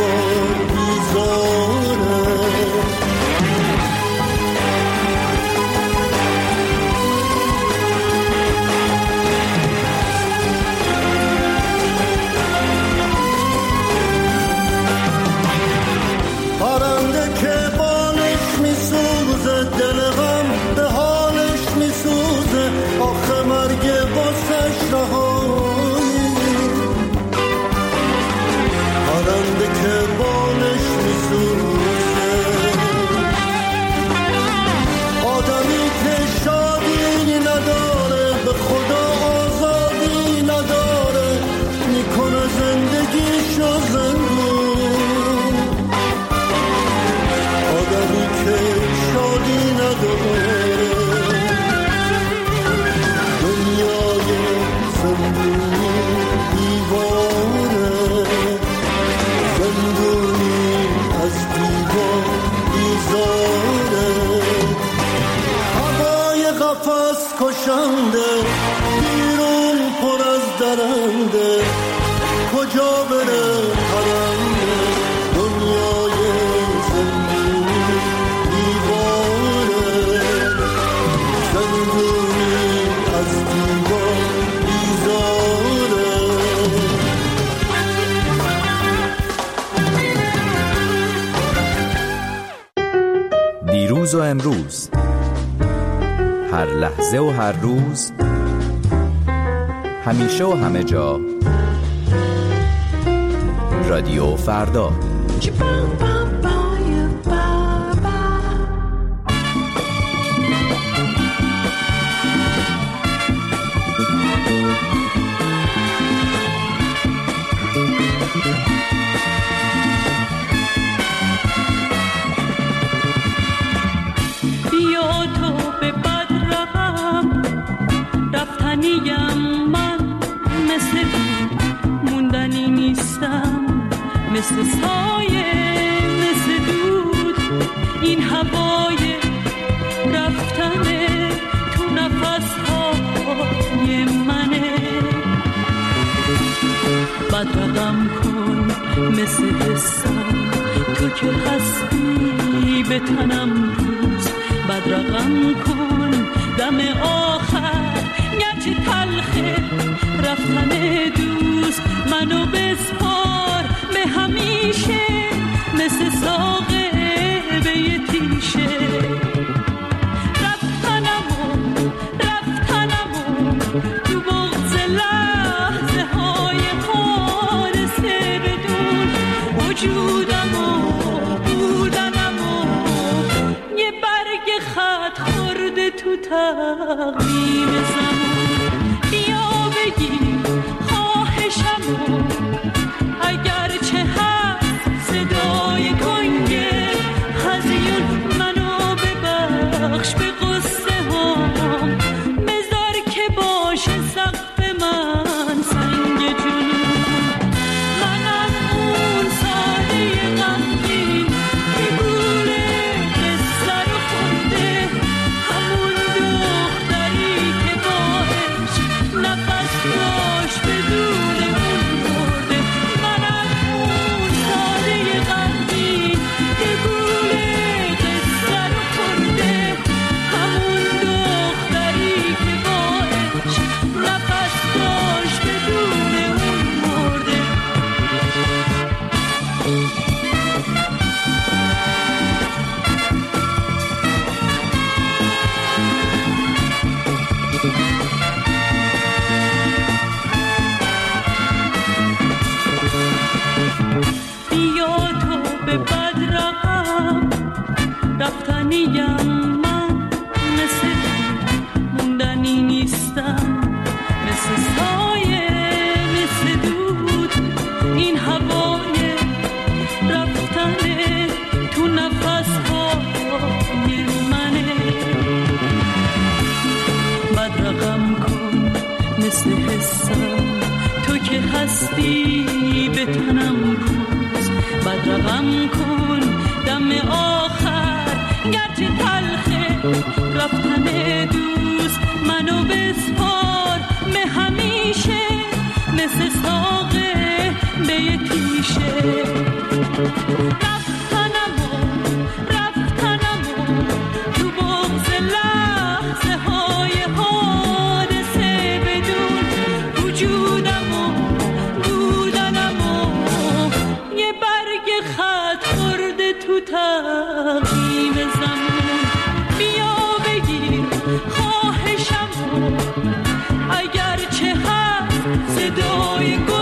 trouble دیروز و امروز. هر لحظه و هر روز. همیشه و همه جا. رادیو فردا. مثل سایه مثل دود. این هوای رفتنه تو نفس های منه. بد رقم کن مثل حسم تو که هستی به تنم روز بد رقم کن دم آخر. گرچه تلخه رفتن دوست منو بسپار. همیشه مثل ساقه به تیشه. رفتنیم من مثل موندنی نیستم مثل سایه مثل دود این هوای رفتنه تو نفس های منه بد رقم کن مثل حسم تو که هستی به تنم پوز بد رقم کن دم گرچه تلخه رفتن دوست منو بسپار به همیشه مثل به یه 都已过。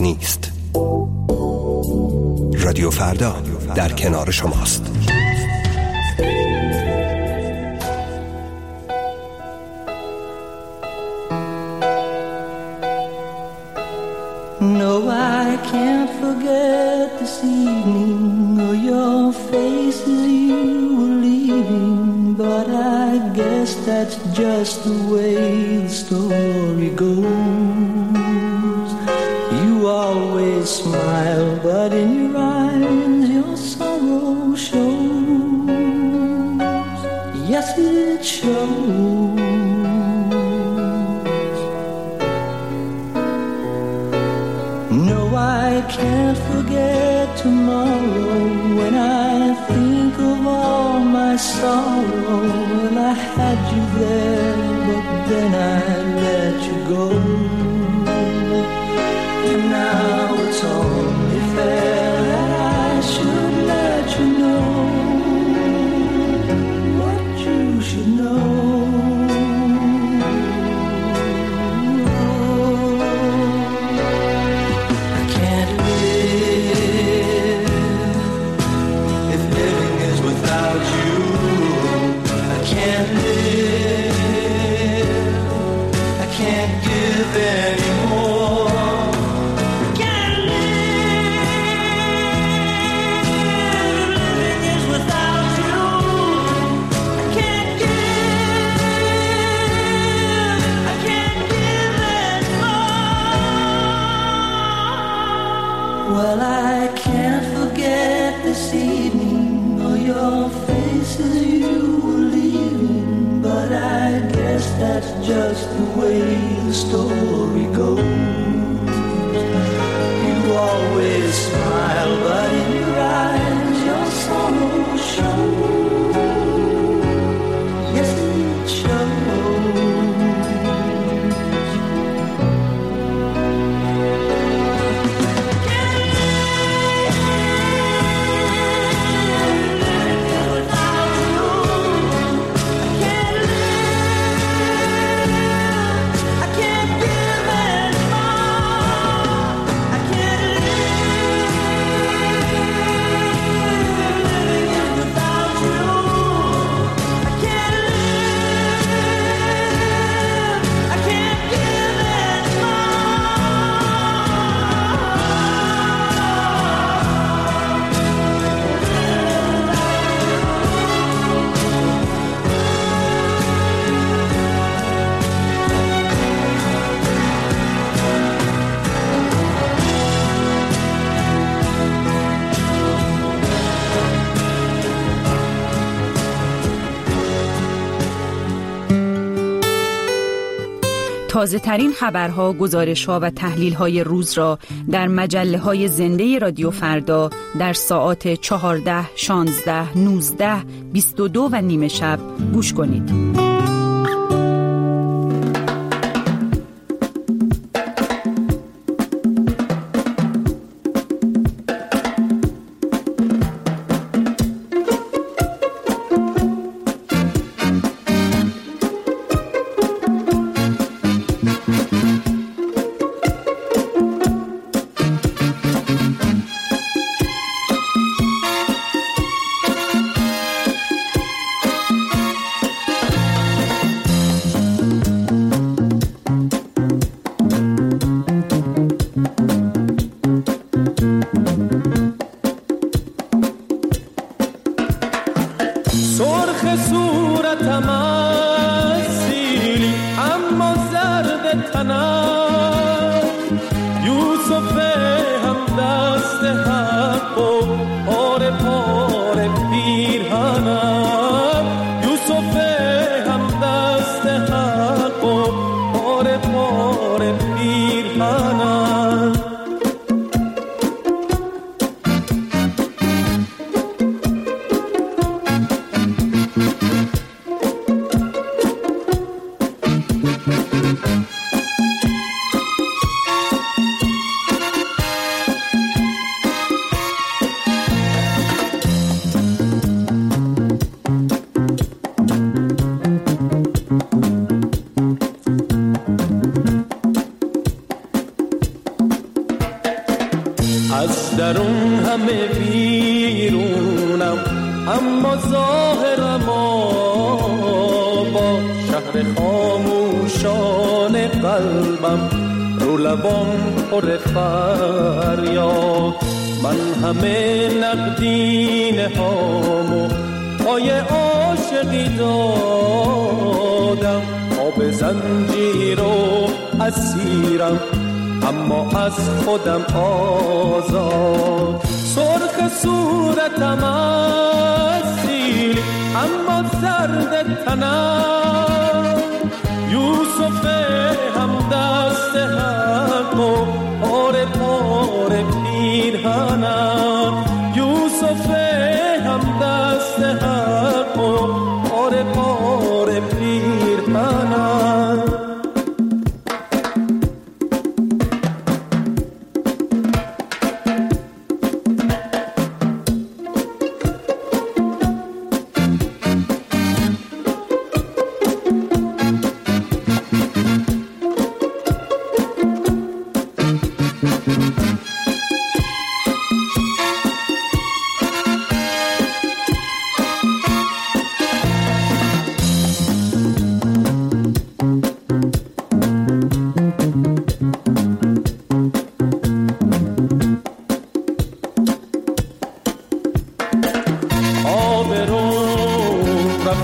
نیست رادیو فردا در کنار شماست No, I can't forget this evening or your faces you were leaving. But I guess that's just the way the story goes. Smile, but in your eyes your sorrow shows. Yes, it shows. No, I can't forget tomorrow when I think of all my sorrow. Well, I had you there, but then I let you go. Can't give anymore. That's just the way the story goes. You always smile, تازه ترین خبرها، گزارش ها و تحلیل های روز را در مجله های زنده رادیو فردا در ساعات 14, 16, 19, 22 و نیمه شب گوش کنید. یوسف هم دست حق و پاره پاره پیرهنم قلبم رو لبام پر فریاد من همه نقدینه هامو پای عاشقی دادم آب زنجیر و اسیرم اما از خودم آزاد سرخ صورتم سیل اما سرد تنم یوسف پیرهنم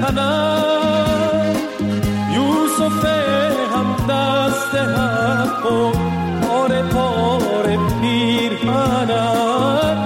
تنم یوسف هم دست حق و پاره پاره پیرهنم